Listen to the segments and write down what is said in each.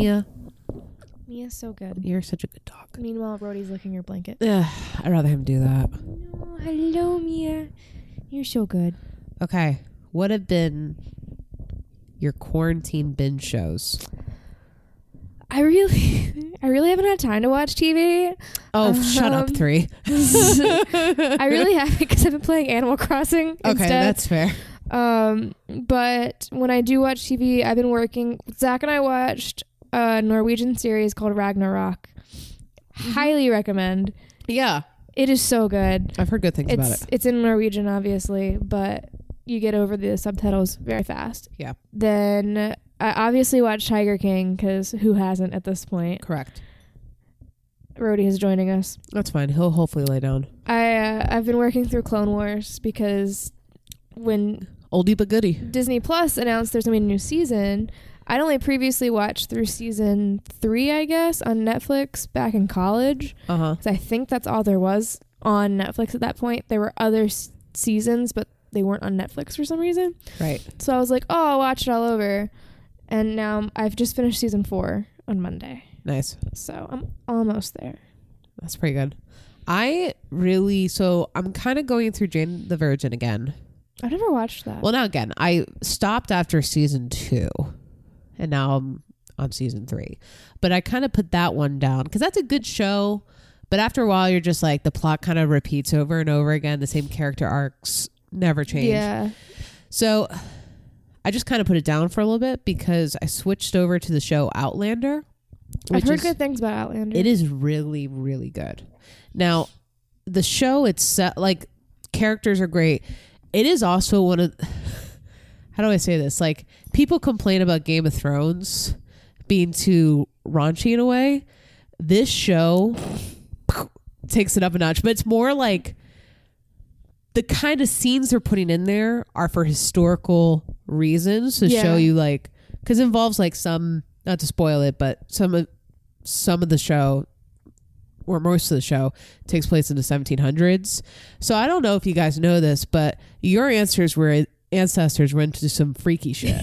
Mia? Mia's so good. You're such a good dog. Meanwhile, Brody's licking your blanket. Ugh, I'd rather him do that. No, hello, Mia. You're so good. Okay. What have been your quarantine binge shows? I really, I really haven't had time to watch TV. Oh, shut up, Um, three. I really haven't because I've been playing Animal Crossing Okay, instead. that's fair. Um, but when I do watch TV, I've been working. Zach and I watched a Norwegian series called Ragnarok. Mm-hmm. Highly recommend. Yeah. It is so good. I've heard good things about it. it's in Norwegian, obviously, but you get over the subtitles very fast. Yeah. Then I obviously watched Tiger King because who hasn't at this point? Correct. Rhodey is joining us. That's fine. He'll hopefully lay down. I uh, I've been working through Clone Wars because when Oldie but goodie. Disney Plus announced there's gonna be a new season, I'd only previously watched through season three, I guess, on Netflix back in college. Uh huh. 'Cause I think that's all there was on Netflix at that point. There were other s- seasons, but they weren't on Netflix for some reason. Right. So I was like, oh, I'll watch it all over. And now I've just finished season four on Monday. Nice. So I'm almost there. That's pretty good. I really so I'm kind of going through Jane the Virgin again. I've never watched that. Well, not again. I stopped after season two, and now I'm on season three. But I kind of put that one down because that's a good show. But after a while, you're just like the plot kind of repeats over and over again. The same character arcs never change. yeah. So I just kind of put it down for a little bit because I switched over to the show Outlander. I've heard is- good things about Outlander. It is really, really good. Now, the show itself, like characters are great. It is also one of how do I say this? Like people complain about Game of Thrones being too raunchy in a way. This show takes it up a notch, but it's more like the kind of scenes they're putting in there are for historical reasons to Yeah. show you like because involves like some not to spoil it, but some of some of the show or most of the show takes place in the 1700s. So I don't know if you guys know this, but your answers were ancestors were into some freaky shit.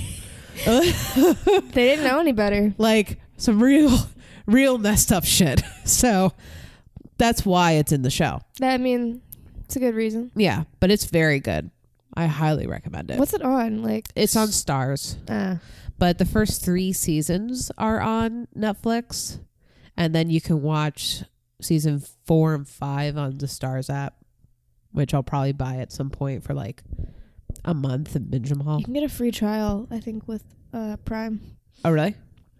they didn't know any better. like some real real messed up shit. So that's why it's in the show. I mean, it's a good reason. Yeah, but it's very good. I highly recommend it. What's it on? Like, it's on Starz, uh, but the first 3 seasons are on Netflix and then you can watch season 4 and 5 on the Starz app, which I'll probably buy at some point for like a month and binge them all. you can get a free trial. I think with uh, Prime. Oh, really?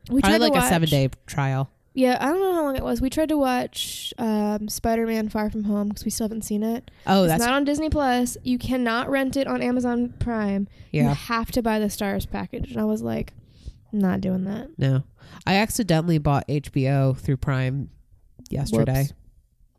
We Probably tried like to a 7-day trial. Yeah, I don't know how long it was. We tried to watch um, Spider-Man: Far From Home because we still haven't seen it. Oh, it's that's not on Disney Plus. You cannot rent it on Amazon Prime. Yeah. You have to buy the Starz package. And I was like, not doing that. No. I accidentally bought HBO through Prime yesterday. Whoops.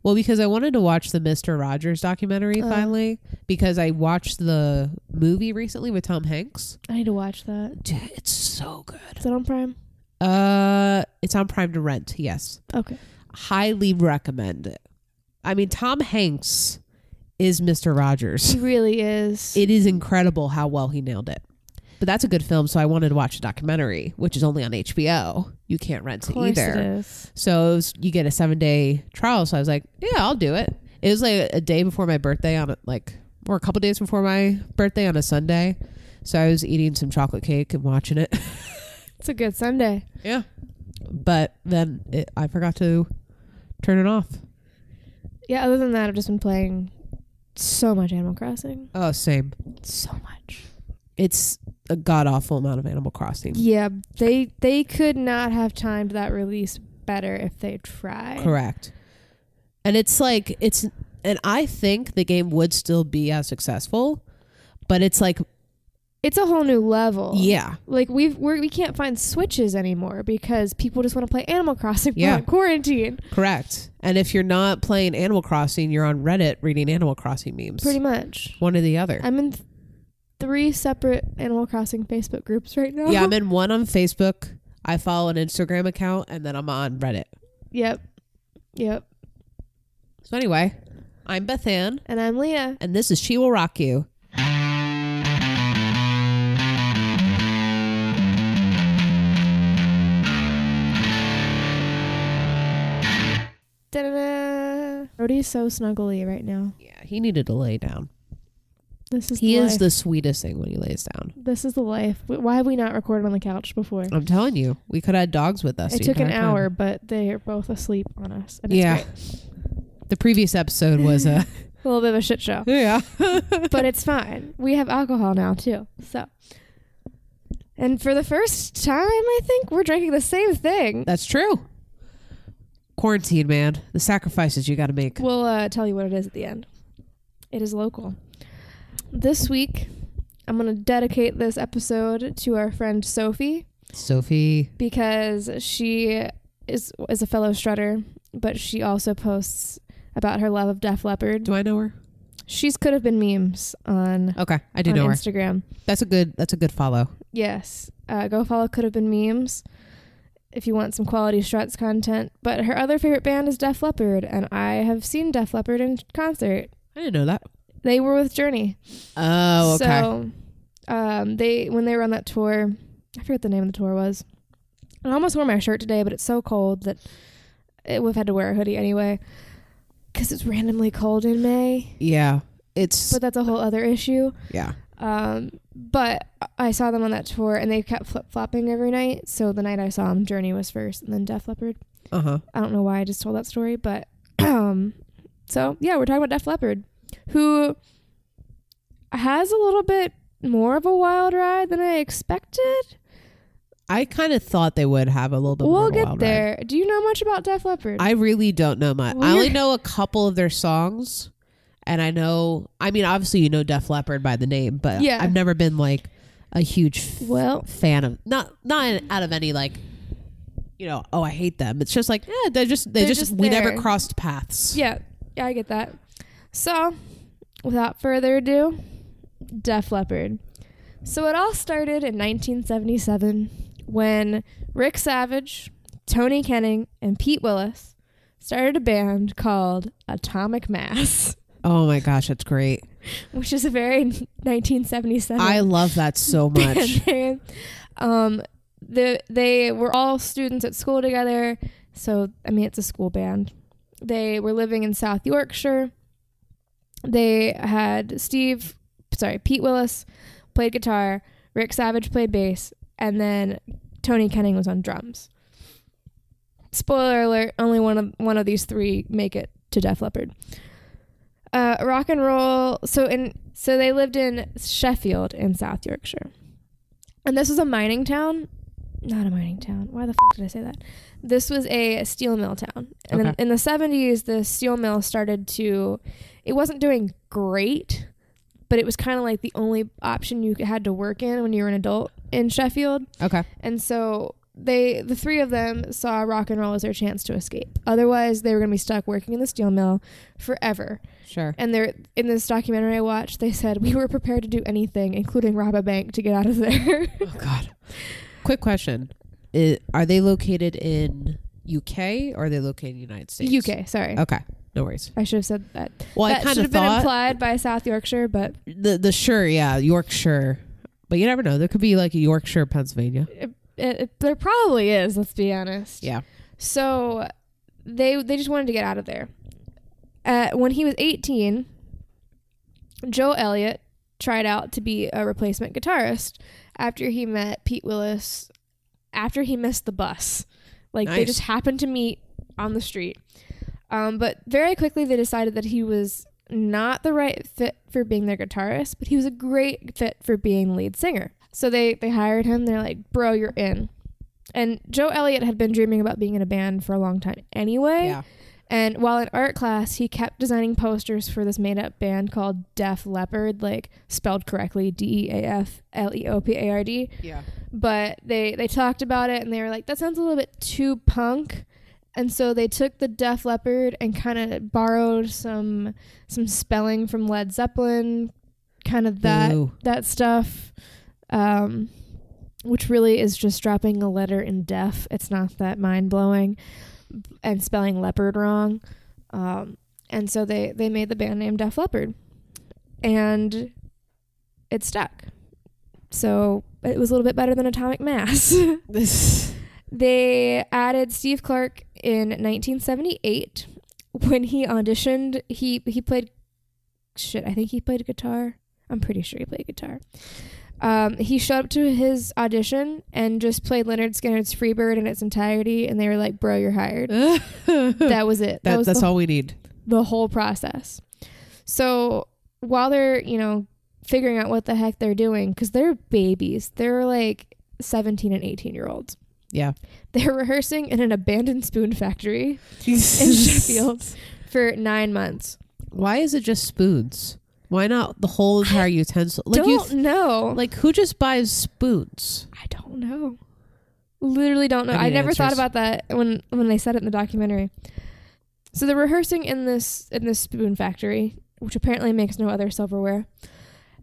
Well, because I wanted to watch the Mr. Rogers documentary Oh. finally because I watched the movie recently with Tom Hanks. I need to watch that. Dude, it's so good. Is it on Prime? Uh, it's on Prime to rent. Yes. Okay. Highly recommend it. I mean, Tom Hanks is Mr. Rogers. He really is. It is incredible how well he nailed it. But that's a good film, so I wanted to watch a documentary, which is only on HBO. You can't rent it either. it is. So it was, you get a seven day trial. So I was like, yeah, I'll do it. It was like a day before my birthday on a, like, or a couple days before my birthday on a Sunday. So I was eating some chocolate cake and watching it. It's a good Sunday. yeah. But then it, I forgot to turn it off. Yeah, other than that, I've just been playing so much Animal Crossing. Oh, same. So much. It's a god awful amount of Animal Crossing. Yeah, they they could not have timed that release better if they tried. Correct. And it's like, it's, and I think the game would still be as successful, but it's like, It's a whole new level. yeah, Like we've we're, we can't find switches anymore because people just want to play Animal Crossing Yeah. quarantine. correct. And if you're not playing Animal Crossing, you're on Reddit reading Animal Crossing memes. Pretty much. One or the other. I'm in th- three separate Animal Crossing Facebook groups right now. Yeah, I'm in one on Facebook. I follow an Instagram account, and then I'm on Reddit. Yep. Yep. So anyway, I'm Beth Ann. And I'm Leah. And this is She Will Rock You. Da-da-da. Brody's so snuggly right now. Yeah, he needed to lay down. This is He the is life. the sweetest thing when he lays down. This is the life. Why have we not recorded on the couch before? I'm telling you, we could have had dogs with us. it took an time. hour, but they are both asleep on us. And it's Yeah. great. The previous episode was a a little bit of a shit show, yeah. but it's fine. We have alcohol now too, so. And for the first time, I think we're drinking the same thing. That's true. Quarantine, man. The sacrifices you got to make. We'll uh, tell you what it is at the end. It is local. This week, I'm going to dedicate this episode to our friend Sophie Sophie. because she is is a fellow strutter, but she also posts about her love of Def Leppard. Do I know her? She's could have been memes on, Okay, I do on know her. Instagram. That's a good. That's a good follow. Yes, uh, go follow could have been memes if you want some quality struts content. But her other favorite band is Def Leppard, and I have seen Def Leppard in concert. I didn't know that. They were with Journey. Oh, okay. So, um, they when they were on that tour, I forget the name of the tour was. I almost wore my shirt today, but it's so cold that it would have had to wear a hoodie anyway, because it's randomly cold in May. yeah, it's But that's a whole other issue. yeah. Um, but I saw them on that tour, and they kept flip flopping every night. So the night I saw them, Journey was first, and then Def Leppard. Uh huh. I don't know why I just told that story, but um, so yeah, we're talking about Def Leppard, who has a little bit more of a wild ride than I expected. I kind of thought they would have a little bit. more we'll get wild ride. there. Do you know much about Def Leppard? I really don't know much. Well, I only know a couple of their songs, and I know. I mean, obviously, you know Def Leppard by the name, but Yeah. I've never been like a huge f- well, fan of not not out of any like. You know, oh, I hate them. It's just like, yeah, they're just they They're just, just we never crossed paths. yeah, yeah, I get that. So, without further ado, Def Leppard. So it all started in 1977 when Rick Savage, Tony Kenning, and Pete Willis started a band called Atomic Mass, Oh my gosh, that's great. which is a very 1977 I love that so much. Um, the they were all students at school together, so I mean it's a school band. They were living in South Yorkshire. They had Steve, sorry, Pete Willis played guitar, Rick Savage played bass, and then Tony Kenning was on drums. Spoiler alert: only one of one of these three make it to Def Leppard. Uh, rock and roll. So in so they lived in Sheffield in South Yorkshire, and this was a mining town. Not a mining town. Why the fuck did I say that? This was a steel mill town, and Okay. in the seventies, the steel mill started to. It wasn't doing great, but it was kind of like the only option you had to work in when you were an adult in Sheffield. okay. And so they, the three of them, saw rock and roll as their chance to escape. Otherwise, they were going to be stuck working in the steel mill forever. Sure. And they're in this documentary I watched. They said we were prepared to do anything, including rob a bank, to get out of there. Oh God. Quick question: Are they located in UK or are they located in the United States? UK, sorry, Okay, no worries. I should have said that. Well, that I kind should of have been implied by South Yorkshire, but the the sure, yeah, Yorkshire, but you never know. There could be like a Yorkshire, Pennsylvania. it, it, there probably is. Let's be honest. Yeah. So they they just wanted to get out of there. Uh, when he was 18, Joe Elliott tried out to be a replacement guitarist after he met Pete Willis after he missed the bus. Like they just happened to meet on the street. Um, but very quickly they decided that he was not the right fit for being their guitarist, but he was a great fit for being lead singer. So they they hired him. They're like, "Bro, you're in." And Joe Elliott had been dreaming about being in a band for a long time anyway. Yeah. And while in art class, he kept designing posters for this made up band called Def Leopard, like spelled correctly D E A F L E O P A R D. Yeah. But they, they talked about it and they were like, that sounds a little bit too punk. And so they took the Def Leppard and kind of borrowed some some spelling from Led Zeppelin, kind of that Boo. that stuff, um, which really is just dropping a letter in deaf. It's not that mind blowing, and spelling leopard wrong. Um, and so they they made the band name Def Leppard, and it stuck. So it was a little bit better than Atomic Mass. This. They added Steve Clark in 1978, when he auditioned, he he played shit. I think he played guitar. I'm pretty sure he played guitar. Um, he showed up to his audition and just played Lynyrd Skynyrd's Freebird in its entirety, and they were like, "Bro, you're hired." that was it. That, That- was that's the, all we need. the whole process. So while they're you know figuring out what the heck they're doing, because they're babies, they're like 17 and 18 year olds. Yeah. They're rehearsing in an abandoned spoon factory in Sheffield for nine months. Why is it just spoons? Why not the whole entire utensil? Like you, don't know. like who just buys spoons? I don't know. Literally don't know. I I, never thought about that when when they said it in the documentary. So they're rehearsing in this in this spoon factory, which apparently makes no other silverware.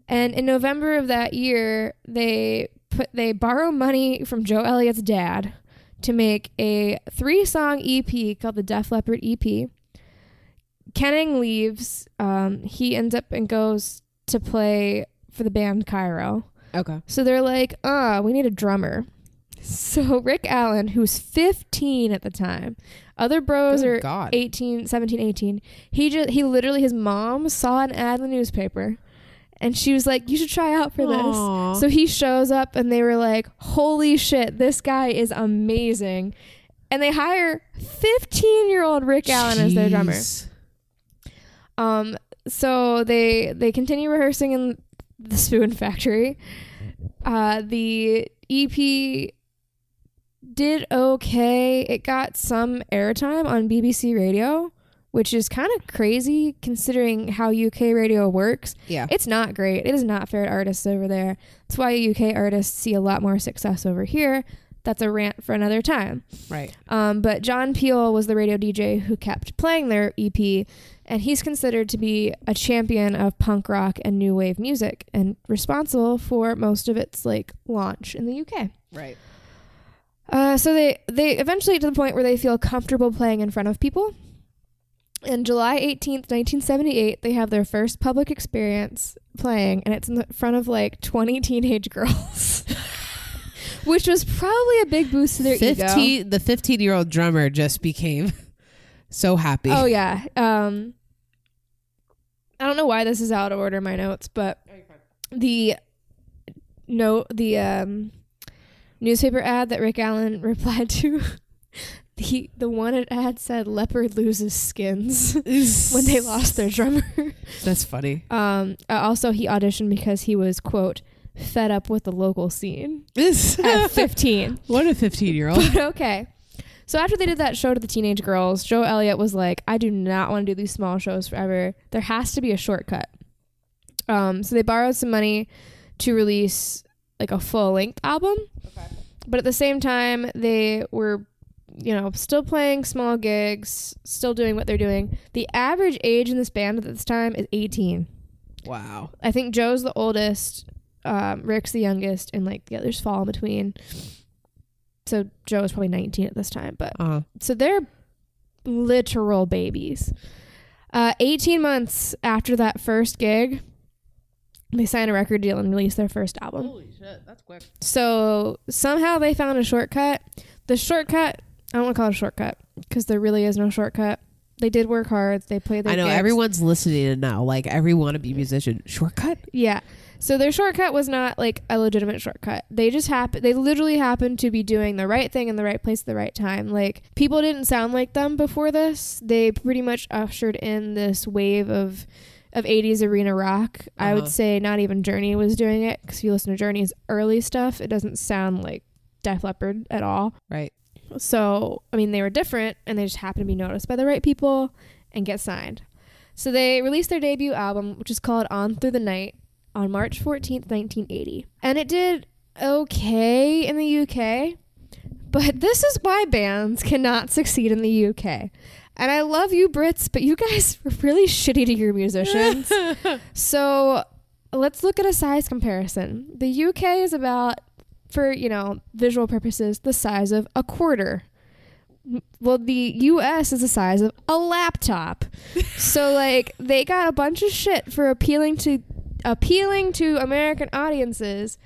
And in November of that year, they put they borrow money from Joe Elliott's dad to make a three song EP called the Def Leppard EP. Kenning leaves. Um, he ends up and goes to play for the band Cairo. Okay. So they're like, ah, we need a drummer. So Rick Allen, who's 15 at the time, other bros Good are God. 18, 17, 18. He just he literally his mom saw an ad in the newspaper and she was like, "You should try out for Aw. this." So he shows up and they were like, "Holy shit, this guy is amazing." And they hire 15-year-old Rick Allen as their drummer. Um, so they they continue rehearsing in the Spoon Factory. Uh, the EP did okay. It got some airtime on BBC Radio, which is kind of crazy considering how UK radio works. Yeah. It's not great. It is not fair to artists over there. That's why UK artists see a lot more success over here. That's a rant for another time. Right. Um, but John Peel was the radio DJ who kept playing their EP, and he's considered to be a champion of punk rock and new wave music, and responsible for most of its like launch in the UK. Right. Uh, so they they eventually get to the point where they feel comfortable playing in front of people. And July 18th, 1978, they have their first public experience playing, and it's in the front of like 20 teenage girls. Which was probably a big boost to their ego. 15 the 15 year old drummer just became so happy. Oh yeah. Um I don't know why this is out of order in my notes, but the no the um newspaper ad that Rick Allen replied to the the one ad said leopard loses skins when they lost their drummer. That's funny. Um uh, also he auditioned because he was quote fed up with the local scene at 15. what a 15 year old. Okay. So after they did that show to the teenage girls, Joe Elliott was like, I do not want to do these small shows forever. There has to be a shortcut. Um, so they borrowed some money to release like a full length album. But at the same time, they were, you know, still playing small gigs, still doing what they're doing. The average age in this band at this time is 18. Wow. I think Joe's the oldest, um, Rick's the youngest, and like the others fall in between. So Joe is probably 19 at this time, but Uh-huh. so they're literal babies. Uh, 18 months after that first gig, they signed a record deal and released their first album. Holy shit, that's quick. So somehow they found a shortcut. The shortcut, I don't want to call it a shortcut because there really is no shortcut. They did work hard. They played their I know gigs. everyone's listening now. Like every wannabe musician. Shortcut? Yeah. So their shortcut was not like a legitimate shortcut. They just happen they literally happened to be doing the right thing in the right place at the right time. Like people didn't sound like them before this. They pretty much ushered in this wave of of 80s arena rock. I Uh-huh. would say not even Journey was doing it cuz if you listen to Journey's early stuff, it doesn't sound like Def Leppard at all. Right. So, I mean, they were different and they just happened to be noticed by the right people and get signed. So they released their debut album, which is called On Through the Night, on March 14th, 1980. And it did okay in the UK, but this is why bands cannot succeed in the UK. And I love you, Brits, but you guys are really shitty to your musicians. so let's look at a size comparison. The UK is about, for you know, visual purposes, the size of a quarter. Well, the US is the size of a laptop. so like they got a bunch of shit for appealing to appealing to American audiences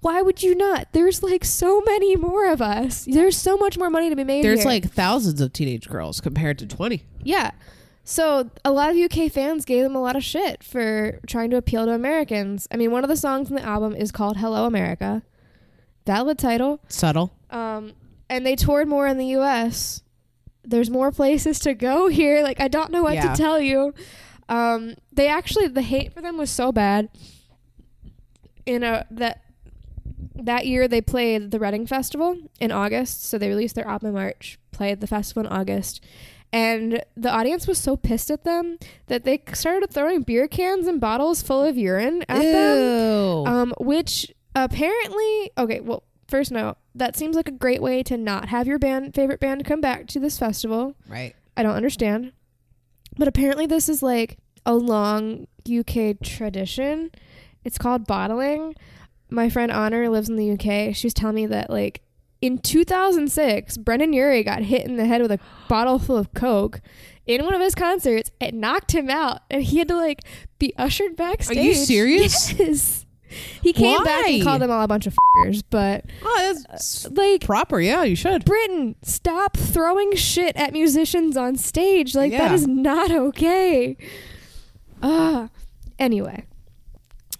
Why would you not? There's like so many more of us. There's so much more money to be made. There's here. like thousands of teenage girls compared to 20. Yeah. So a lot of UK fans gave them a lot of shit for trying to appeal to Americans. I mean, one of the songs in the album is called "Hello America," valid title. Subtle. Um, and they toured more in the U.S. There's more places to go here. Like I don't know what Yeah. to tell you. Um, they actually the hate for them was so bad. In a that that year they played the Reading Festival in August, so they released their album in March, played the festival in August. And the audience was so pissed at them that they started throwing beer cans and bottles full of urine at them. Um, which apparently, okay, well, first note, that seems like a great way to not have your band favorite band come back to this festival. right. I don't understand. But apparently this is like a long UK tradition. It's called bottling. My friend Honor lives in the UK. She was telling me that like in 2006, Brendon Urie got hit in the head with a bottle full of Coke in one of his concerts. It knocked him out, and he had to like be ushered backstage. Are you serious? Yes. He came back and called them all a bunch of fuckers, but Oh, that's like proper. Yeah, you should. Britain, stop throwing shit at musicians on stage. Like that Yeah. is not okay. Ah. Anyway,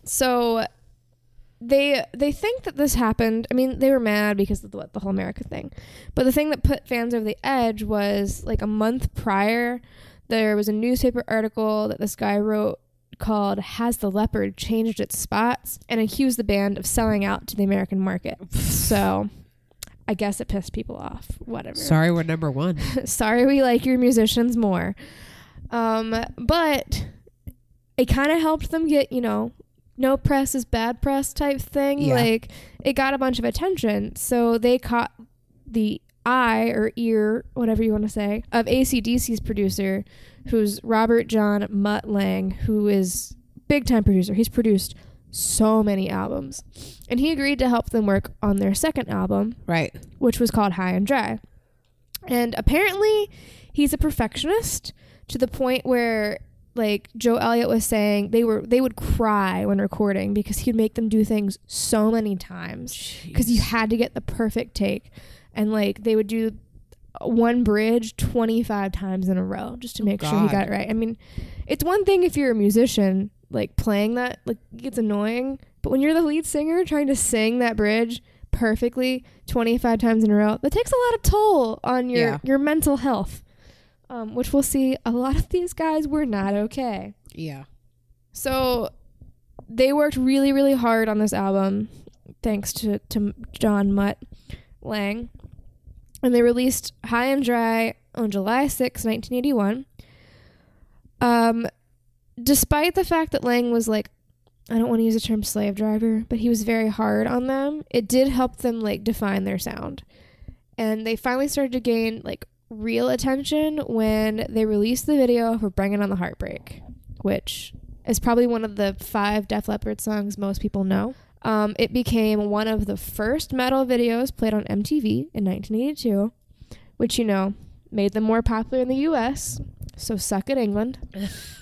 so they they think that this happened. I mean, they were mad because of the, the whole America thing. But the thing that put fans over the edge was like a month prior, there was a newspaper article that this guy wrote called "Has the Leopard Changed Its Spots?" and accused the band of selling out to the American market. so. I guess it pissed people off. Whatever. Sorry, we're number one. Sorry, we like your musicians more. Um, but it kind of helped them get, you know, no press is bad press type thing. Yeah. Like it got a bunch of attention. So they caught the eye or ear, whatever you want to say, of ACDC's producer, who's Robert John Mutt Lange, who is big time producer. He's produced so many albums. And he agreed to help them work on their second album, Right. which was called High and Dry. And apparently, he's a perfectionist to the point where like Joe Elliott was saying they were they would cry when recording because he'd make them do things so many times because you had to get the perfect take and like they would do one bridge 25 times in a row just to Oh, make sure he got it right. I mean, it's one thing if you're a musician like playing that like it's annoying, but when you're the lead singer trying to sing that bridge perfectly 25 times in a row, that takes a lot of toll on your Yeah. your mental health. Um, which we'll see a lot of these guys were not okay. Yeah. So they worked really, really hard on this album, thanks to, to John Mutt Lange. And they released High and Dry on July 6, 1981. Um, despite the fact that Lange was like, I don't want to use the term slave driver, but he was very hard on them, it did help them like define their sound. And they finally started to gain like real attention when they released the video for Bringing on the Heartbreak, which is probably one of the five Def Leppard songs most people know. Um, it became one of the first metal videos played on MTV in 1982, which, you know, made them more popular in the US. So suck it, England.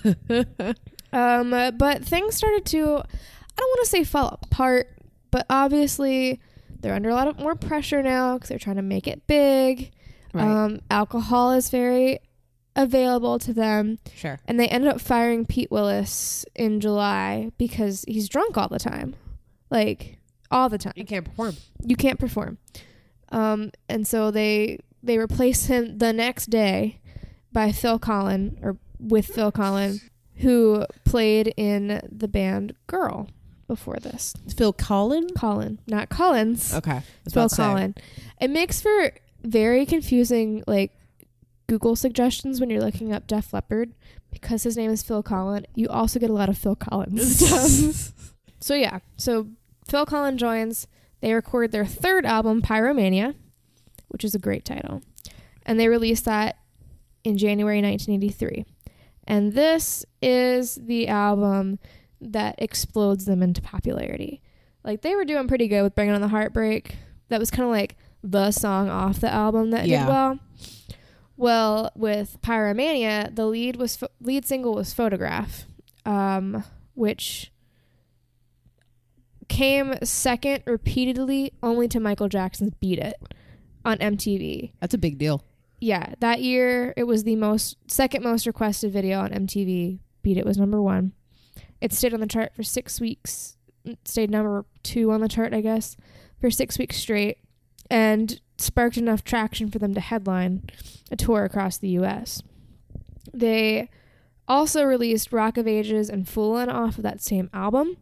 Um, but things started to, I don't want to say fall apart, but obviously they're under a lot of more pressure now because they're trying to make it big. Right. Um, alcohol is very available to them. sure. And they ended up firing Pete Willis in July because he's drunk all the time. Like, all the time. You can't perform. You can't perform. Um, and so they they replace him the next day by Phil Collen, or with Phil Collen, who played in the band Girl before this. Phil Collen. Collen, not Collins. Okay. Phil about to say. Collen. It makes for very confusing like Google suggestions when you're looking up Def Leppard because his name is Phil Collen. You also get a lot of Phil Collins stuff. So yeah, so Phil Collen joins. They record their third album, Pyromania, which is a great title, and they released that in January 1983. And this is the album that explodes them into popularity. Like they were doing pretty good with Bringing on the Heartbreak. That was kind of like the song off the album that Yeah. did well. Well, with Pyromania, the lead was lead single was Photograph, um, which came second repeatedly, only to Michael Jackson's "Beat It" on MTV. That's a big deal. Yeah, that year it was the most second most requested video on MTV. "Beat It" was number one. It stayed on the chart for six weeks. It stayed number two on the chart, I guess, for six weeks straight, and sparked enough traction for them to headline a tour across the U.S. They also released Rock of Ages and Foolin' off of that same album.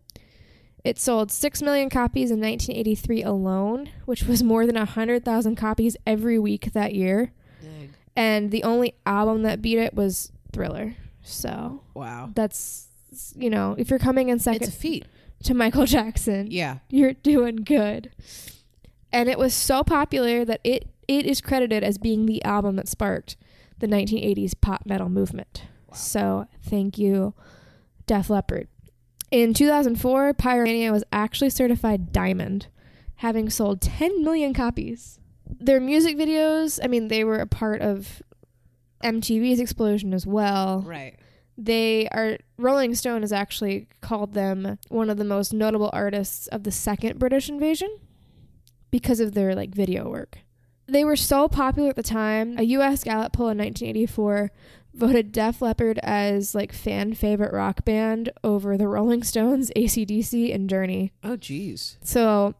It sold 6 million copies in 1983 alone, which was more than 100,000 copies every week that year. Dang. And the only album that beat it was Thriller. So Wow. that's, you know, if you're coming in It's a second feat. to Michael Jackson, Yeah. you're doing good. And it was so popular that it, it is credited as being the album that sparked the 1980s pop metal movement. Wow. So thank you, Def Leppard. In 2004, Pyromania was actually certified diamond, having sold 10 million copies. Their music videos, I mean, they were a part of MTV's explosion as well. Right. They are Rolling Stone has actually called them one of the most notable artists of the second British invasion because of their like video work. They were so popular at the time. A US Gallup poll in 1984 voted Def Leppard as like fan favorite rock band over the Rolling Stones, ACDC, and Journey. Oh, jeez. So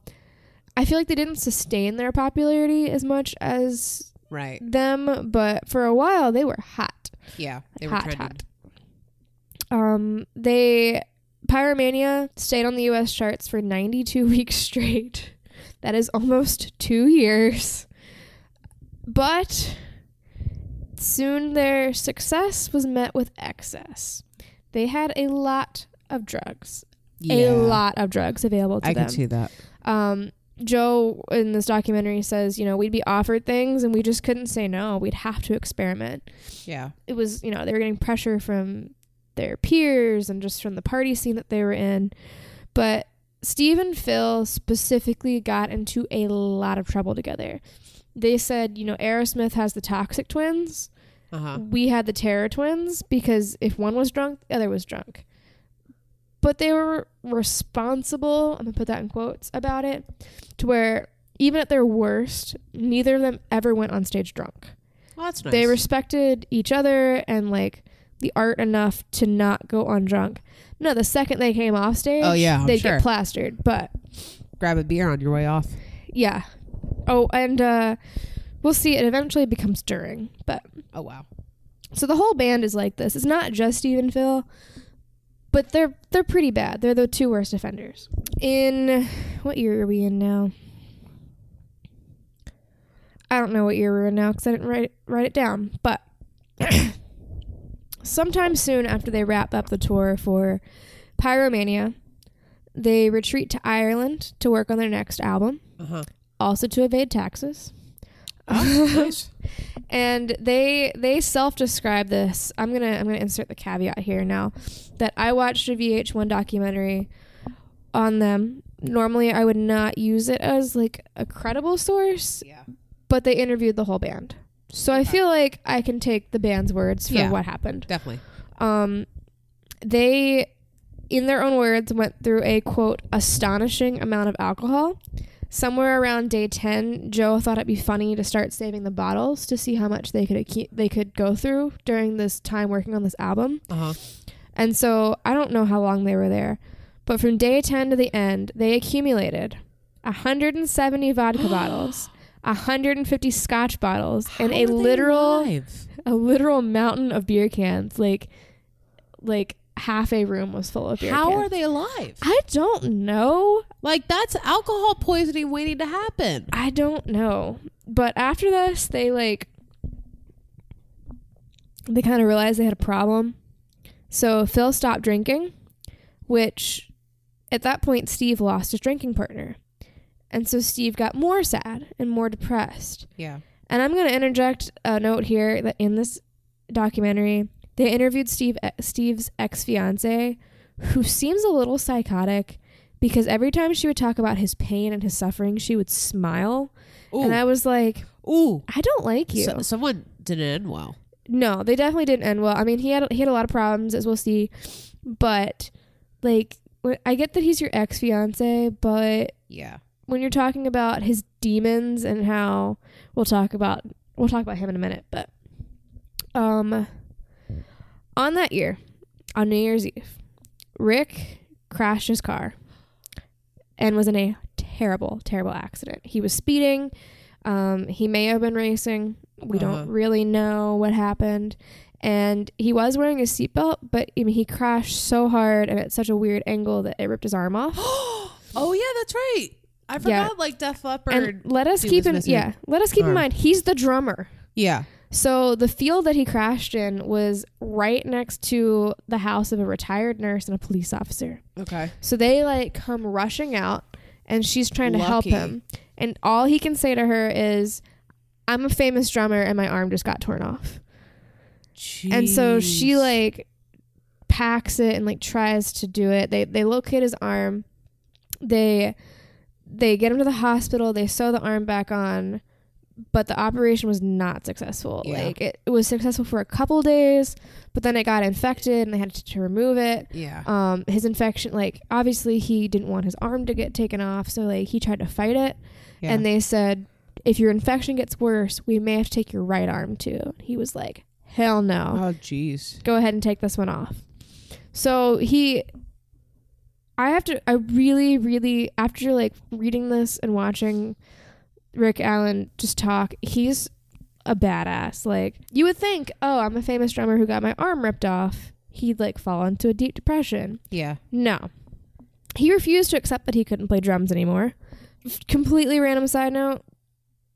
I feel like they didn't sustain their popularity as much as Right. them, but for a while they were hot. Yeah. They were trending. hot. Um, they Pyromania stayed on the U.S. charts for 92 weeks straight. That is almost two years. But soon their success was met with excess. They had a lot of drugs, a lot of drugs available to I them. I can see that. Um, Joe in this documentary says, you know, we'd be offered things and we just couldn't say no. We'd have to experiment Yeah. it was you know they were getting pressure from their peers and just from the party scene that they were in but steve and phil specifically got into a lot of trouble together they said you know aerosmith has the toxic twins Uh huh. we had the terror twins because if one was drunk the other was drunk but they were responsible i'm gonna put that in quotes about it to where even at their worst neither of them ever went on stage drunk Well, that's nice. they respected each other and like the art enough to not go on drunk. No, the second they came off stage, Oh, yeah, they'd sure. get plastered. But grab a beer on your way off. yeah. Oh, and uh we'll see it eventually becomes during. But Oh wow. so the whole band is like this. It's not just Steve and Phil, but they're they're pretty bad. They're the two worst offenders. In what year are we in now? I don't know what year we're in now because I didn't write write it down. But sometime soon after they wrap up the tour for Pyromania, they retreat to Ireland to work on their next album, Uh huh. Also to evade taxes. Oh, nice. and they they self-describe this i'm gonna i'm gonna insert the caveat here now that i watched a vh1 documentary on them normally i would not use it as like a credible source Yeah. but they interviewed the whole band so i feel like i can take the band's words for Yeah. what happened Definitely. um they in their own words went through a quote astonishing amount of alcohol somewhere around day 10 joe thought it'd be funny to start saving the bottles to see how much they could acu- they could go through during this time working on this album Uh huh. and so i don't know how long they were there but from day 10 to the end they accumulated 170 vodka bottles 150 scotch bottles and a literal a literal mountain of beer cans. Like, like half a room was full of beer How cans. are they alive? I don't know. Like that's alcohol poisoning waiting to happen. I don't know. But after this, they like they kind of realized they had a problem. So Phil stopped drinking, which at that point Steve lost his drinking partner. And so Steve got more sad and more depressed. Yeah. And I'm going to interject a note here that in this documentary, they interviewed Steve Steve's ex-fiance who seems a little psychotic because every time she would talk about his pain and his suffering, she would smile. Ooh. And I was like, Ooh. I don't like you. So, someone didn't end well. no, they definitely didn't end well. I mean, he had he had a lot of problems as we'll see, but like I get that he's your ex fiance, but Yeah. when you're talking about his demons and how we'll talk about we'll talk about him in a minute, but um on that year, on New Year's Eve, Rick crashed his car and was in a terrible, terrible accident. He was speeding. Um, he may have been racing. We Uh-huh. don't really know what happened. And he was wearing a seatbelt, but I mean, he crashed so hard and at such a weird angle that it ripped his arm off. oh yeah, that's right. I forgot. Yeah. Like Def Leppard. and let us keep in yeah, let us keep in mind he's the drummer. yeah. So the field that he crashed in was right next to the house of a retired nurse and a police officer. Okay. So they like come rushing out and she's trying to help him. And all he can say to her is, I'm a famous drummer and my arm just got torn off. And so she like packs it and like tries to do it. They they locate his arm. They they get him to the hospital. They sew the arm back on, but the operation was not successful. Yeah. Like it, it was successful for a couple days, but then it got infected and they had to, to remove it. Yeah. Um, his infection, like obviously he didn't want his arm to get taken off, so like he tried to fight it, yeah. and they said if your infection gets worse, we may have to take your right arm too. He was like, hell no oh jeez. go ahead and take this one off. So he I have to I really really after like reading this and watching Rick Allen just talk, he's a badass. Like you would think, "Oh, I'm a famous drummer who got my arm ripped off." He'd like fall into a deep depression. Yeah. No. He refused to accept that he couldn't play drums anymore. F- Completely random side note.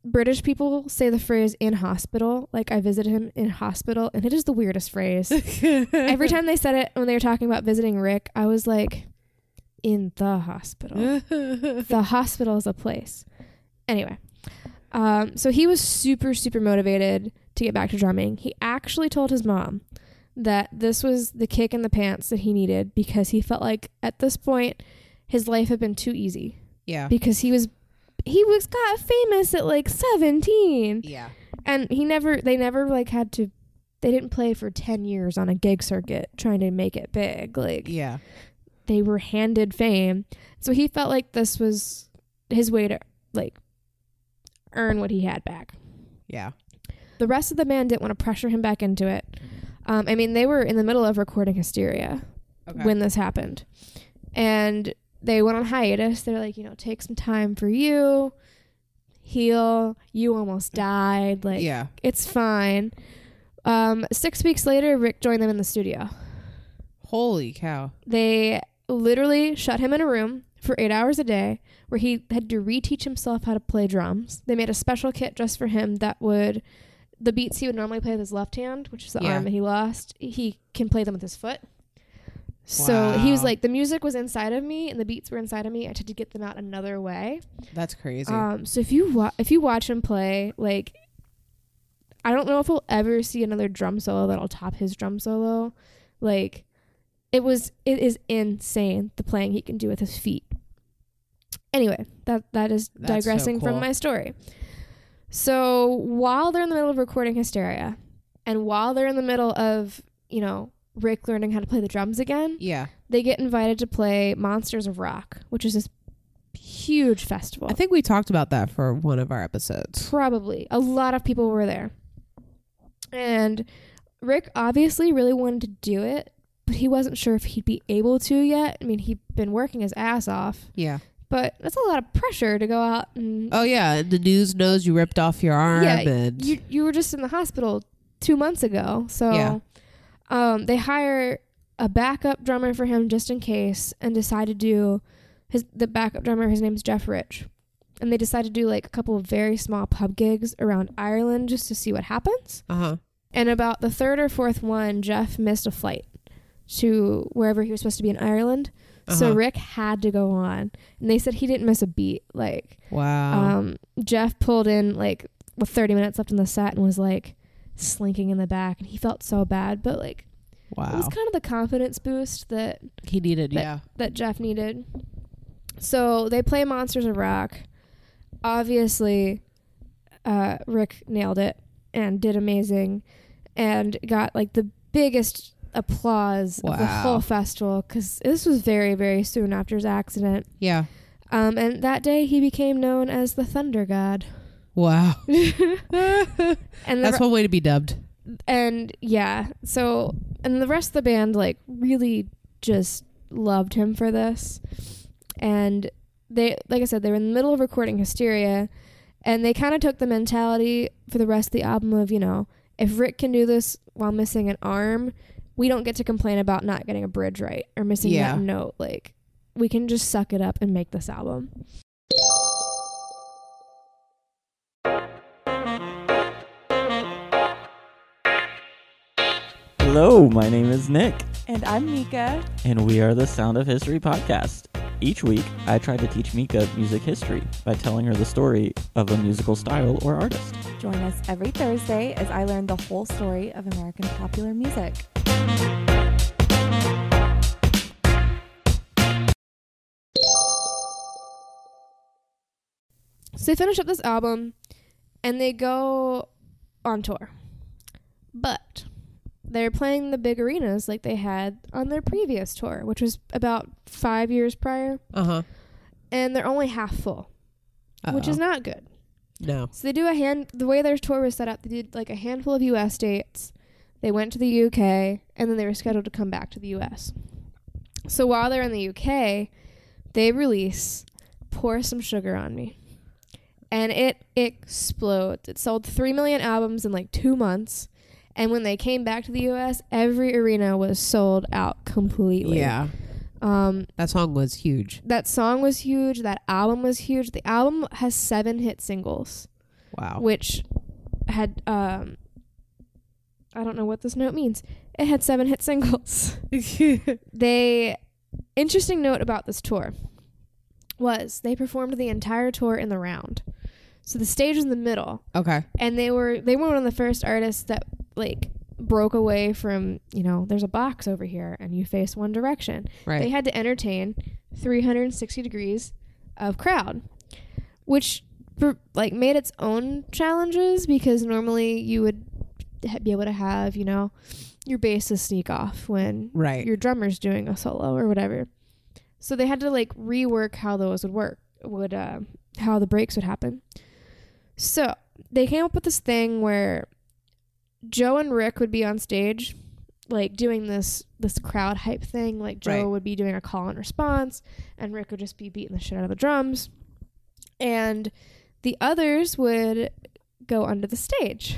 British people say the phrase in hospital. Like I visited him in hospital and it is the weirdest phrase. Every time they said it when they were talking about visiting Rick, I was like in the hospital. the hospital is a place. Anyway, um, so he was super, super motivated to get back to drumming. He actually told his mom that this was the kick in the pants that he needed because he felt like at this point his life had been too easy yeah. because he was he was got famous at like 17 Yeah. and he never they never like had to they didn't play for 10 years on a gig circuit trying to make it big like Yeah. they were handed fame. So he felt like this was his way to like earn what he had back. Yeah. The rest of the band didn't want to pressure him back into it. Um, I mean, they were in the middle of recording Hysteria Okay. when this happened. And they went on hiatus. They're like, you know, take some time for you, heal. You almost died. Like, yeah. it's fine. Um, six weeks later, Rick joined them in the studio. Holy cow. They literally shut him in a room for eight hours a day where he had to reteach himself how to play drums. They made a special kit just for him that would, the beats he would normally play with his left hand, which is the Yeah. arm that he lost, he can play them with his foot. So he was like, the music was inside of me and the beats were inside of me. I had to get them out another way. That's crazy. Um, so if you wa- if you watch him play, like, I don't know if we'll ever see another drum solo that'll top his drum solo. Like, it was it is insane the playing he can do with his feet. Anyway, that that is That's so digressing cool. from my story. So while they're in the middle of recording Hysteria, and while they're in the middle of you know Rick learning how to play the drums again, yeah. they get invited to play Monsters of Rock, which is this huge festival. I think we talked about that for one of our episodes. Probably. A lot of people were there. And Rick obviously really wanted to do it, but he wasn't sure if he'd be able to yet. I mean, he'd been working his ass off, Yeah. But that's a lot of pressure to go out and Oh yeah. The news knows you ripped off your arm Yeah, and you you were just in the hospital 2 months ago. So Yeah. um they hire a backup drummer for him just in case and decide to do his the backup drummer his name's Jeff Rich. And they decide to do like a couple of very small pub gigs around Ireland just to see what happens. uh huh. And about the third or fourth one, Jeff missed a flight to wherever he was supposed to be in Ireland. So Uh-huh. Rick had to go on. And they said he didn't miss a beat. Like, Wow. um, Jeff pulled in like with 30 minutes left in the set and was like slinking in the back. And he felt so bad. But like, wow, it was kind of the confidence boost that, he needed. that- yeah. that Jeff needed. So they play Monsters of Rock. Obviously, uh, Rick nailed it and did amazing and got like the biggest applause of the whole festival because this was very, very soon after his accident. Yeah. Um, and that day he became known as the Thunder God. Wow. And That's one way to be dubbed. and yeah so and the rest of the band like really just loved him for this and they like i said they were in the middle of recording hysteria and they kind of took the mentality for the rest of the album of you know if rick can do this while missing an arm we don't get to complain about not getting a bridge right or missing Yeah. that note like we can just suck it up and make this album Hello, my name is Nick, And I'm Mika. and we are the Sound of History podcast. Each week, I try to teach Mika music history by telling her the story of a musical style or artist. Join us every Thursday as I learn the whole story of American popular music. So they finish up this album and they go on tour. But they're playing the big arenas like they had on their previous tour, which was about five years prior. Uh huh. And they're only half full, which is not good. no. So they do a hand, the way their tour was set up, they did like a handful of US dates. They went to the UK and then they were scheduled to come back to the US. So while they're in the UK, they release Pour Some Sugar on Me. And it explodes. It sold 3 million albums in like two months. And when they came back to the US, every arena was sold out completely. Yeah. Um, That song was huge. that song was huge. That album was huge. The album has seven hit singles Wow. which had um I don't know what this note means. It had seven hit singles. they interesting note about this tour was they performed the entire tour in the round. So the stage was in the middle okay. and they were they were one of the first artists that like broke away from, you know, there's a box over here and you face one direction. Right. They had to entertain 360 degrees of crowd, which like made its own challenges because normally you would be able to have you know your bassist sneak off when right. your drummer's doing a solo or whatever. So they had to like rework how those would work, would uh, how the breaks would happen. So they came up with this thing where Joe and Rick would be on stage, like doing this this crowd hype thing. Like Joe Right. would be doing a call and response, and Rick would just be beating the shit out of the drums, and the others would go under the stage,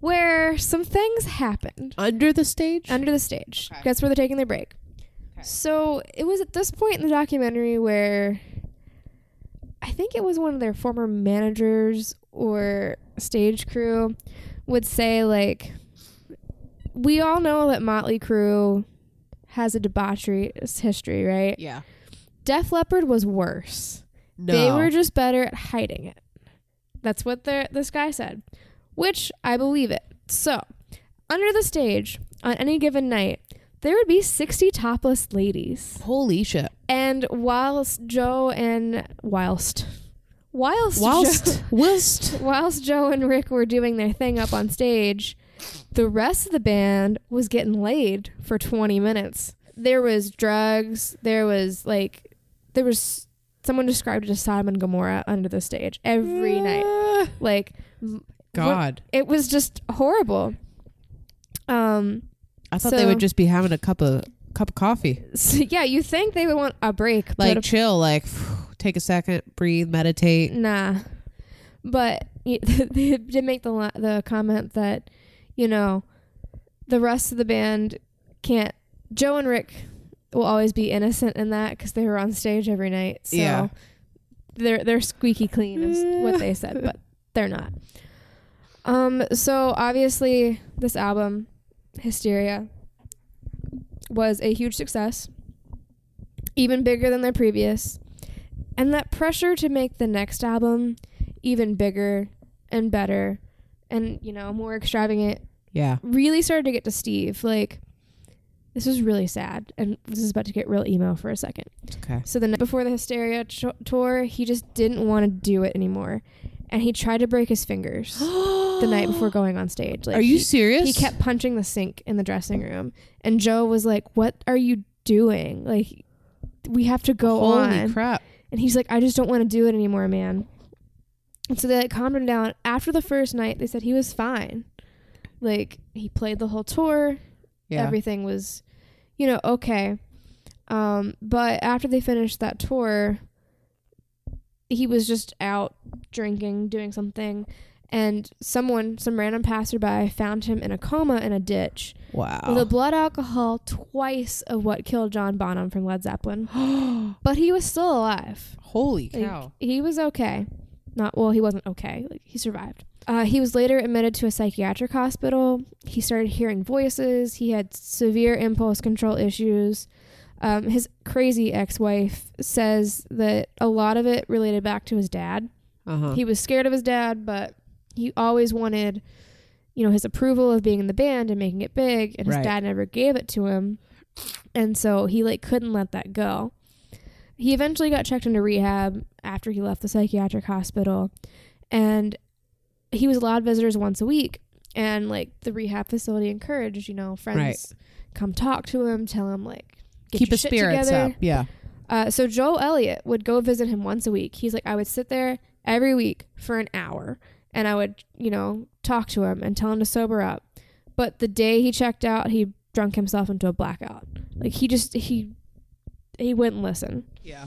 where some things happened Under the stage? under the stage. Okay. That's where they're taking their break. So it was at this point in the documentary where I think it was one of their former managers or stage crew would say like we all know that Motley Crue has a debauchery history, right? yeah. Def Leppard was worse. No. They were just better at hiding it. That's what the this guy said, which I believe it. So, under the stage on any given night, there would be 60 topless ladies. Holy shit. And whilst Joe and whilst whilst Whilst Joe, whilst whilst Joe and Rick were doing their thing up on stage, the rest of the band was getting laid for 20 minutes. There was drugs, there was like there was someone described it as Sodom and Gomorrah under the stage every night. Ah, Like God. it was just horrible. Um I thought So- they would just be having a cup of cup of coffee. so yeah, you think they would want a break, Like chill, like take a second, breathe, meditate. Nah, but they did make the the comment that you know the rest of the band can't. Joe and Rick will always be innocent in that because they were on stage every night. So Yeah. they're they're squeaky clean is what they said, but they're not. Um. So obviously, this album, Hysteria, was a huge success, even bigger than their previous. And that pressure to make the next album even bigger and better and, you know, more extravagant Yeah. really started to get to Steve. Like, this was really sad. And this is about to get real emo for a second. Okay. So the night before the Hysteria ch- tour, he just didn't want to do it anymore. And he tried to break his fingers. the night before going on stage. Like Are you he, serious? he kept punching the sink in the dressing room, and Joe was like, "What are you doing? Like, we have to go Holy on." Holy crap! And he's like, "I just don't want to do it anymore, man." And so they like calmed him down. After the first night, they said he was fine. Like he played the whole tour. Yeah. Everything was, you know, okay. Um, but after they finished that tour, he was just out drinking, doing something, and someone, some random passerby, found him in a coma in a ditch wow. with a blood alcohol twice of what killed John Bonham from Led Zeppelin. but he was still alive. Holy Like, cow! he was okay. Not well, he wasn't okay. Like he survived. Uh, he was later admitted to a psychiatric hospital. He started hearing voices. He had severe impulse control issues. Um, his crazy ex-wife says that a lot of it related back to his dad. Uh huh. He was scared of his dad, but he always wanted, you know, his approval of being in the band and making it big, and his Right. dad never gave it to him. And so he like couldn't let that go. He eventually got checked into rehab after he left the psychiatric hospital and he was allowed visitors once a week and like the rehab facility encouraged, you know, friends Right. come talk to him, tell him like Keep his spirits together. up. Yeah. Uh, so Joe Elliott would go visit him once a week. He's like, I would sit there every week for an hour, and I would, you know, talk to him and tell him to sober up. But the day he checked out, he drunk himself into a blackout. Like he just he he wouldn't listen. Yeah.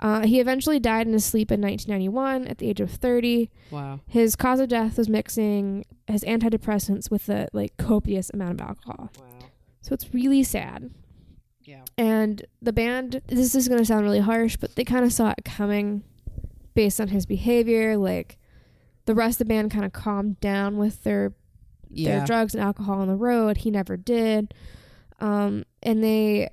Uh, he eventually died in his sleep in 1991 at the age of 30. Wow. His cause of death was mixing his antidepressants with a like copious amount of alcohol. Wow. So it's really sad. Yeah. And the band, this is going to sound really harsh, but they kind of saw it coming based on his behavior. Like the rest of the band kind of calmed down with their Yeah. their drugs and alcohol on the road. He never did. Um, and they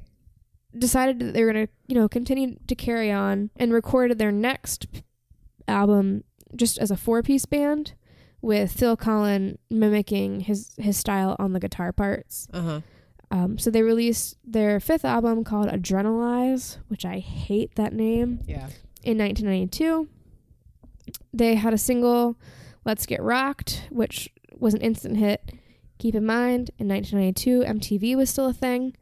decided that they were going to, you know, continue to carry on and recorded their next album just as a four piece band with Phil Collen mimicking his, his style on the guitar parts. Uh huh. Um, so they released their fifth album called Adrenalize, which I hate that name, Yeah. in 1992. They had a single, Let's Get Rocked, which was an instant hit. Keep in mind, in 1992, MTV was still a thing.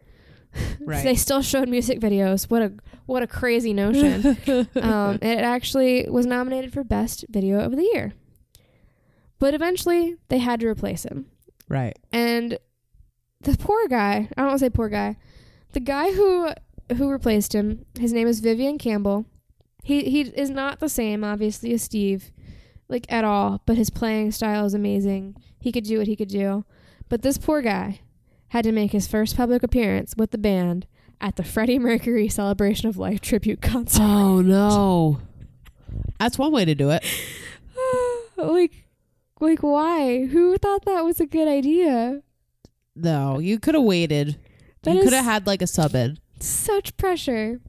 Right. they still showed music videos. What a what a crazy notion. um, it actually was nominated for Best Video of the Year. But eventually, they had to replace him. right. And the poor guy, I don't want to say poor guy, the guy who who replaced him, his name is Vivian Campbell. He he is not the same, obviously, as Steve, like at all. But his playing style is amazing. He could do what he could do. But this poor guy had to make his first public appearance with the band at the Freddie Mercury Celebration of Life tribute concert. Oh no. That's one way to do it. like, like why? Who thought that was a good idea? No, you could have waited. That you could have had like a sub in. such pressure.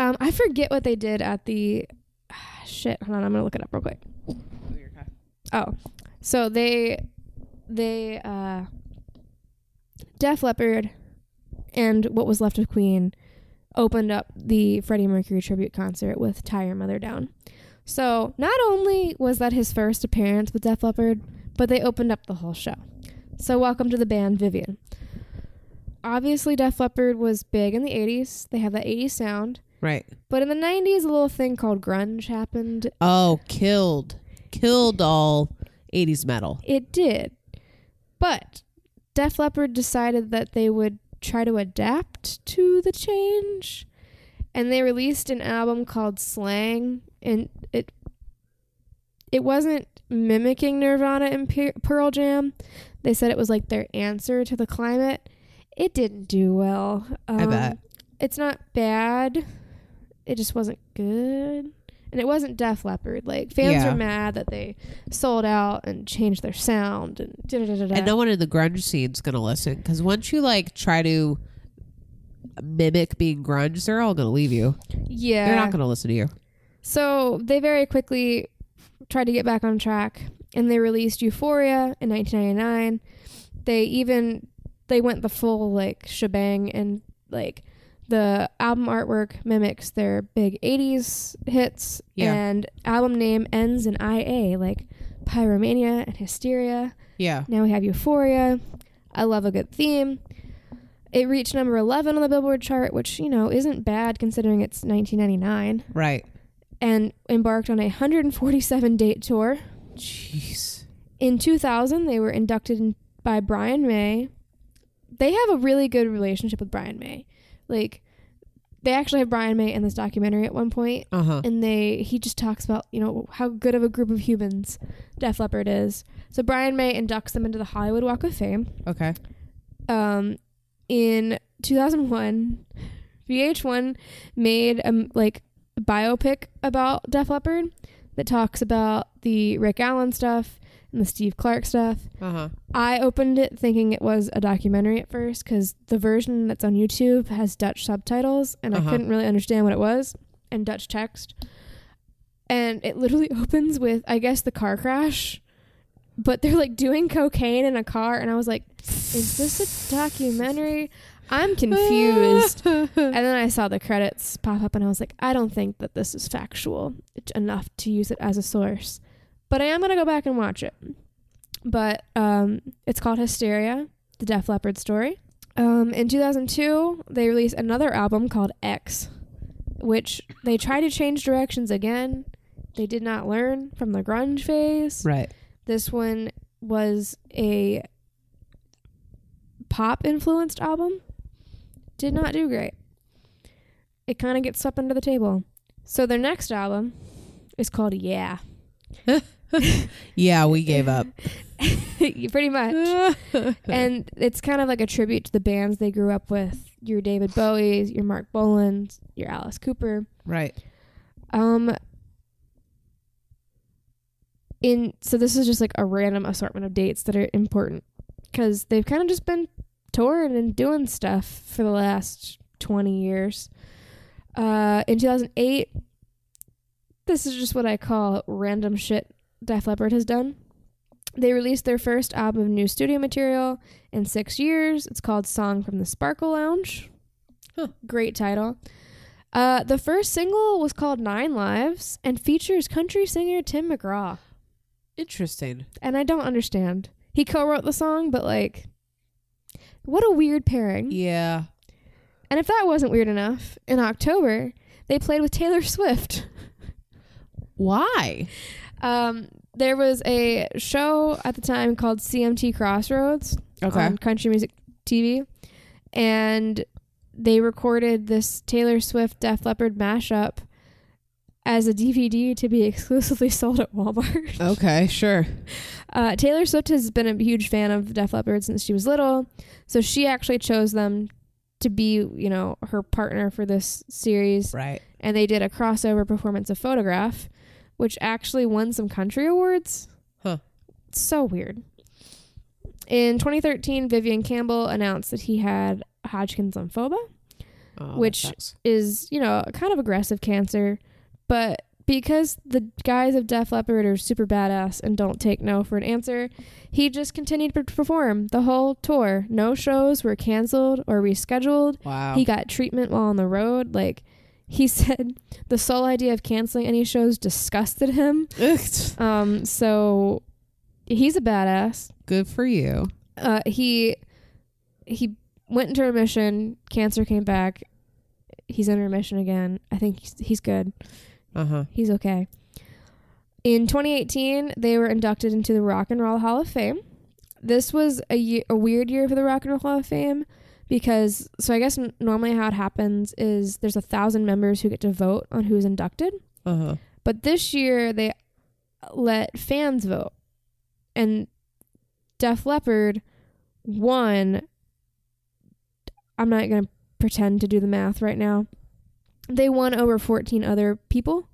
Um, I forget what they did at the ah, shit. Hold on, I'm gonna look it up real quick. Oh, so they they uh, Def Leppard and what was left of Queen opened up the Freddie Mercury tribute concert with "Tie Your Mother Down." So not only was that his first appearance with Def Leppard, but they opened up the whole show. So welcome to the band, Vivian. Obviously, Def Leppard was big in the 80s. They have that 80s sound. Right. But in the 90s, a little thing called grunge happened. Oh, killed. Killed all 80s metal. It did. But Def Leppard decided that they would try to adapt to the change. And they released an album called Slang. And it it wasn't mimicking Nirvana and Pe- Pearl Jam. They said it was like their answer to the climate. It didn't do well. I bet. Um, it's not bad. It just wasn't good. And it wasn't Def Leppard. Like fans Yeah. are mad that they sold out and changed their sound and da da da da. And no one in the grunge scene's going to listen because once you like try to mimic being grunge, they're all going to leave you. yeah. They're not going to listen to you. So they very quickly tried to get back on track and they released Euphoria in 1999. They even they went the full like shebang and like the album artwork mimics their big 80s hits Yeah. and album name ends in IA like Pyromania and Hysteria. Yeah. Now we have Euphoria. I love a good theme. It reached number 11 on the Billboard chart, which, you know, isn't bad considering it's 1999, Right. and embarked on a 147 date tour. Jeez. In 2000, they were inducted in, by Brian May. They have a really good relationship with Brian May. Like, they actually have Brian May in this documentary at one point, Uh huh. and they he just talks about you know how good of a group of humans Def Leppard is. So Brian May inducts them into the Hollywood Walk of Fame. Okay. Um, in 2001, VH1 made a like biopic about Def Leppard that talks about the Rick Allen stuff and the Steve Clark stuff. Uh huh. I opened it thinking it was a documentary at first because the version that's on YouTube has Dutch subtitles and Uh-huh. I couldn't really understand what it was and Dutch text. And it literally opens with, I guess, the car crash, but they're like doing cocaine in a car. And I was like, is this a documentary? I'm confused. and then I saw the credits pop up and I was like, I don't think that this is factual enough to use it as a source. But I am going to go back and watch it but um, it's called Hysteria, the Def Leppard story. Um, in 2002, they released another album called X, which they tried to change directions again. They did not learn from the grunge phase. Right. This one was a pop influenced album. Did not do great. It kind of gets swept under the table. So their next album is called Yeah. Yeah, we gave up. Pretty much. and it's kind of like a tribute to the bands they grew up with. Your David Bowie's, your Marc Bolan's, your Alice Cooper. right. Um in so this is just like a random assortment of dates that are important cuz they've kind of just been touring and doing stuff for the last 20 years. Uh in 2008 this is just what I call random shit Def Leppard has done. They released their first album of new studio material in 6 years. It's called Song from the Sparkle Lounge. Huh. Great title. Uh, the first single was called Nine Lives and features country singer Tim McGraw. Interesting. And I don't understand. He co wrote the song, but like, what a weird pairing. Yeah. And if that wasn't weird enough, in October, they played with Taylor Swift. Why? Um, there was a show at the time called CMT Crossroads on Country Music TV, and they recorded this Taylor Swift Def Leppard mashup as a DVD to be exclusively sold at Walmart. Okay, sure. Uh, Taylor Swift has been a huge fan of Def Leppard since she was little, so she actually chose them to be, you know, her partner for this series, Right. and they did a crossover performance of Photograph, which actually won some country awards. Huh. It's so weird. In 2013, Vivian Campbell announced that he had Hodgkin's lymphoma, Oh, Which- is, you know, a kind of aggressive cancer, but because the guys of Def Leppard are super badass and don't take no for an answer, he just continued to perform the whole tour. No shows were canceled or rescheduled. Wow. He got treatment while on the road. Like he said, the sole idea of canceling any shows disgusted him. Um, so he's a badass. Good for you. Uh, he he went into remission. Cancer came back. He's in remission again. I think he's, he's good. Uh huh. He's okay. In 2018, they were inducted into the Rock and Roll Hall of Fame. This was a, ye- a weird year for the Rock and Roll Hall of Fame because, so I guess n- normally how it happens is there's a thousand members who get to vote on who's inducted. Uh huh. But this year they let fans vote. And Def Leppard won. I'm not going to pretend to do the math right now. They won over 14 other people.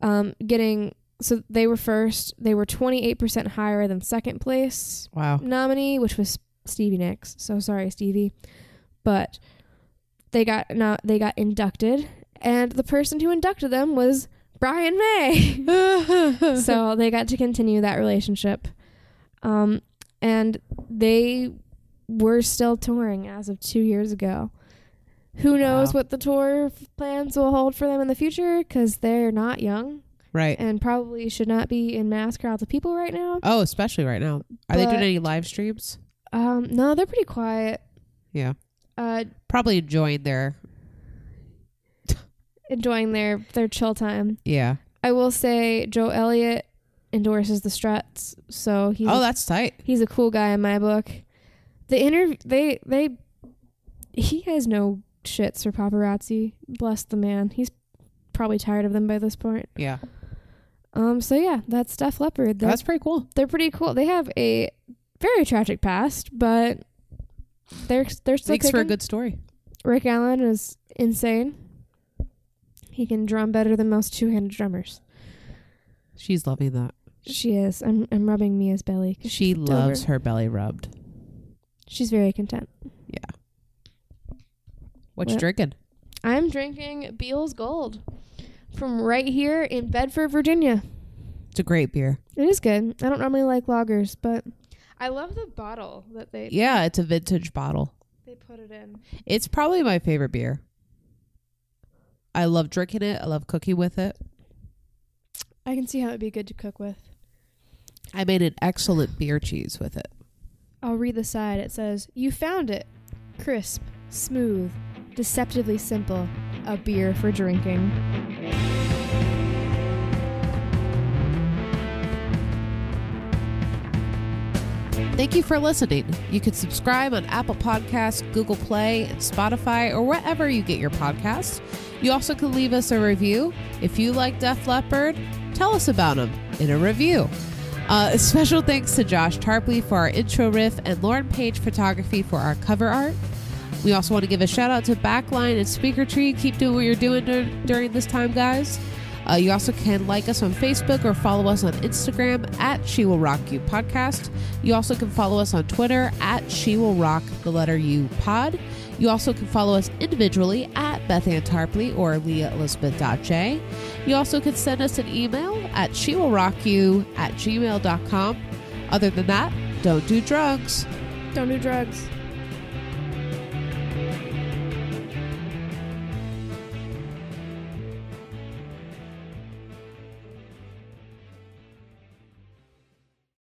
Um, getting so they were first. They were 28% higher than second place Wow. nominee, which was Stevie Nicks. So sorry, Stevie, but they got not they got inducted, and the person who inducted them was Brian May. so they got to continue that relationship, um, and they were still touring as of two years ago. Who knows Wow. what the tour plans will hold for them in the future? Because they're not young. Right. and probably should not be in mass crowds of people right now. Oh, especially right now. Are they doing any live streams? Um, no, they're pretty quiet. Yeah. Uh, Probably enjoying their enjoying their their chill time. yeah. I will say Joe Elliott endorses the Struts, so he's Oh, that's tight. he's a cool guy in my book. The interview they they he has no shits for paparazzi. Bless the man. He's probably tired of them by this point. Yeah. Um. So yeah, that's Def Leppard. They're, That's pretty cool. they're pretty cool. They have a very tragic past, but they're they're still Makes for a good story. Rick Allen is insane. He can drum better than most two-handed drummers. She's loving that. She is. I'm I'm rubbing Mia's belly. She loves over. her belly rubbed. She's very content. What you drinking? I'm drinking Beale's Gold from right here in Bedford, Virginia. It's a great beer. It is good. I don't normally like lagers, but I love the bottle that they Yeah, it's a vintage bottle. they put it in. It's probably my favorite beer. I love drinking it. I love cooking with it. I can see how it'd be good to cook with. I made an excellent beer cheese with it. I'll read the side. It says, "You found it. Crisp, smooth, deceptively simple. A beer for drinking." Thank you for listening. You can subscribe on Apple Podcasts, Google Play, and Spotify, or wherever you get your podcasts. You also can leave us a review. If you like Def Leppard, tell us about them in a review. Uh, special thanks to Josh Tarpley for our intro riff and Lauren Page Photography for our cover art. We also want to give a shout out to Backline and Speaker Tree. Keep doing what you're doing dur- during this time, guys. Uh, you also can like us on Facebook or follow us on Instagram at She Will Rock You Podcast. You also can follow us on Twitter at She Will Rock the letter U Pod. You also can follow us individually at Beth Ann Tarpley or Leah Elizabeth J. You also can send us an email at She Will Rock You at gmail.com. Other than that, don't do drugs. Don't do drugs.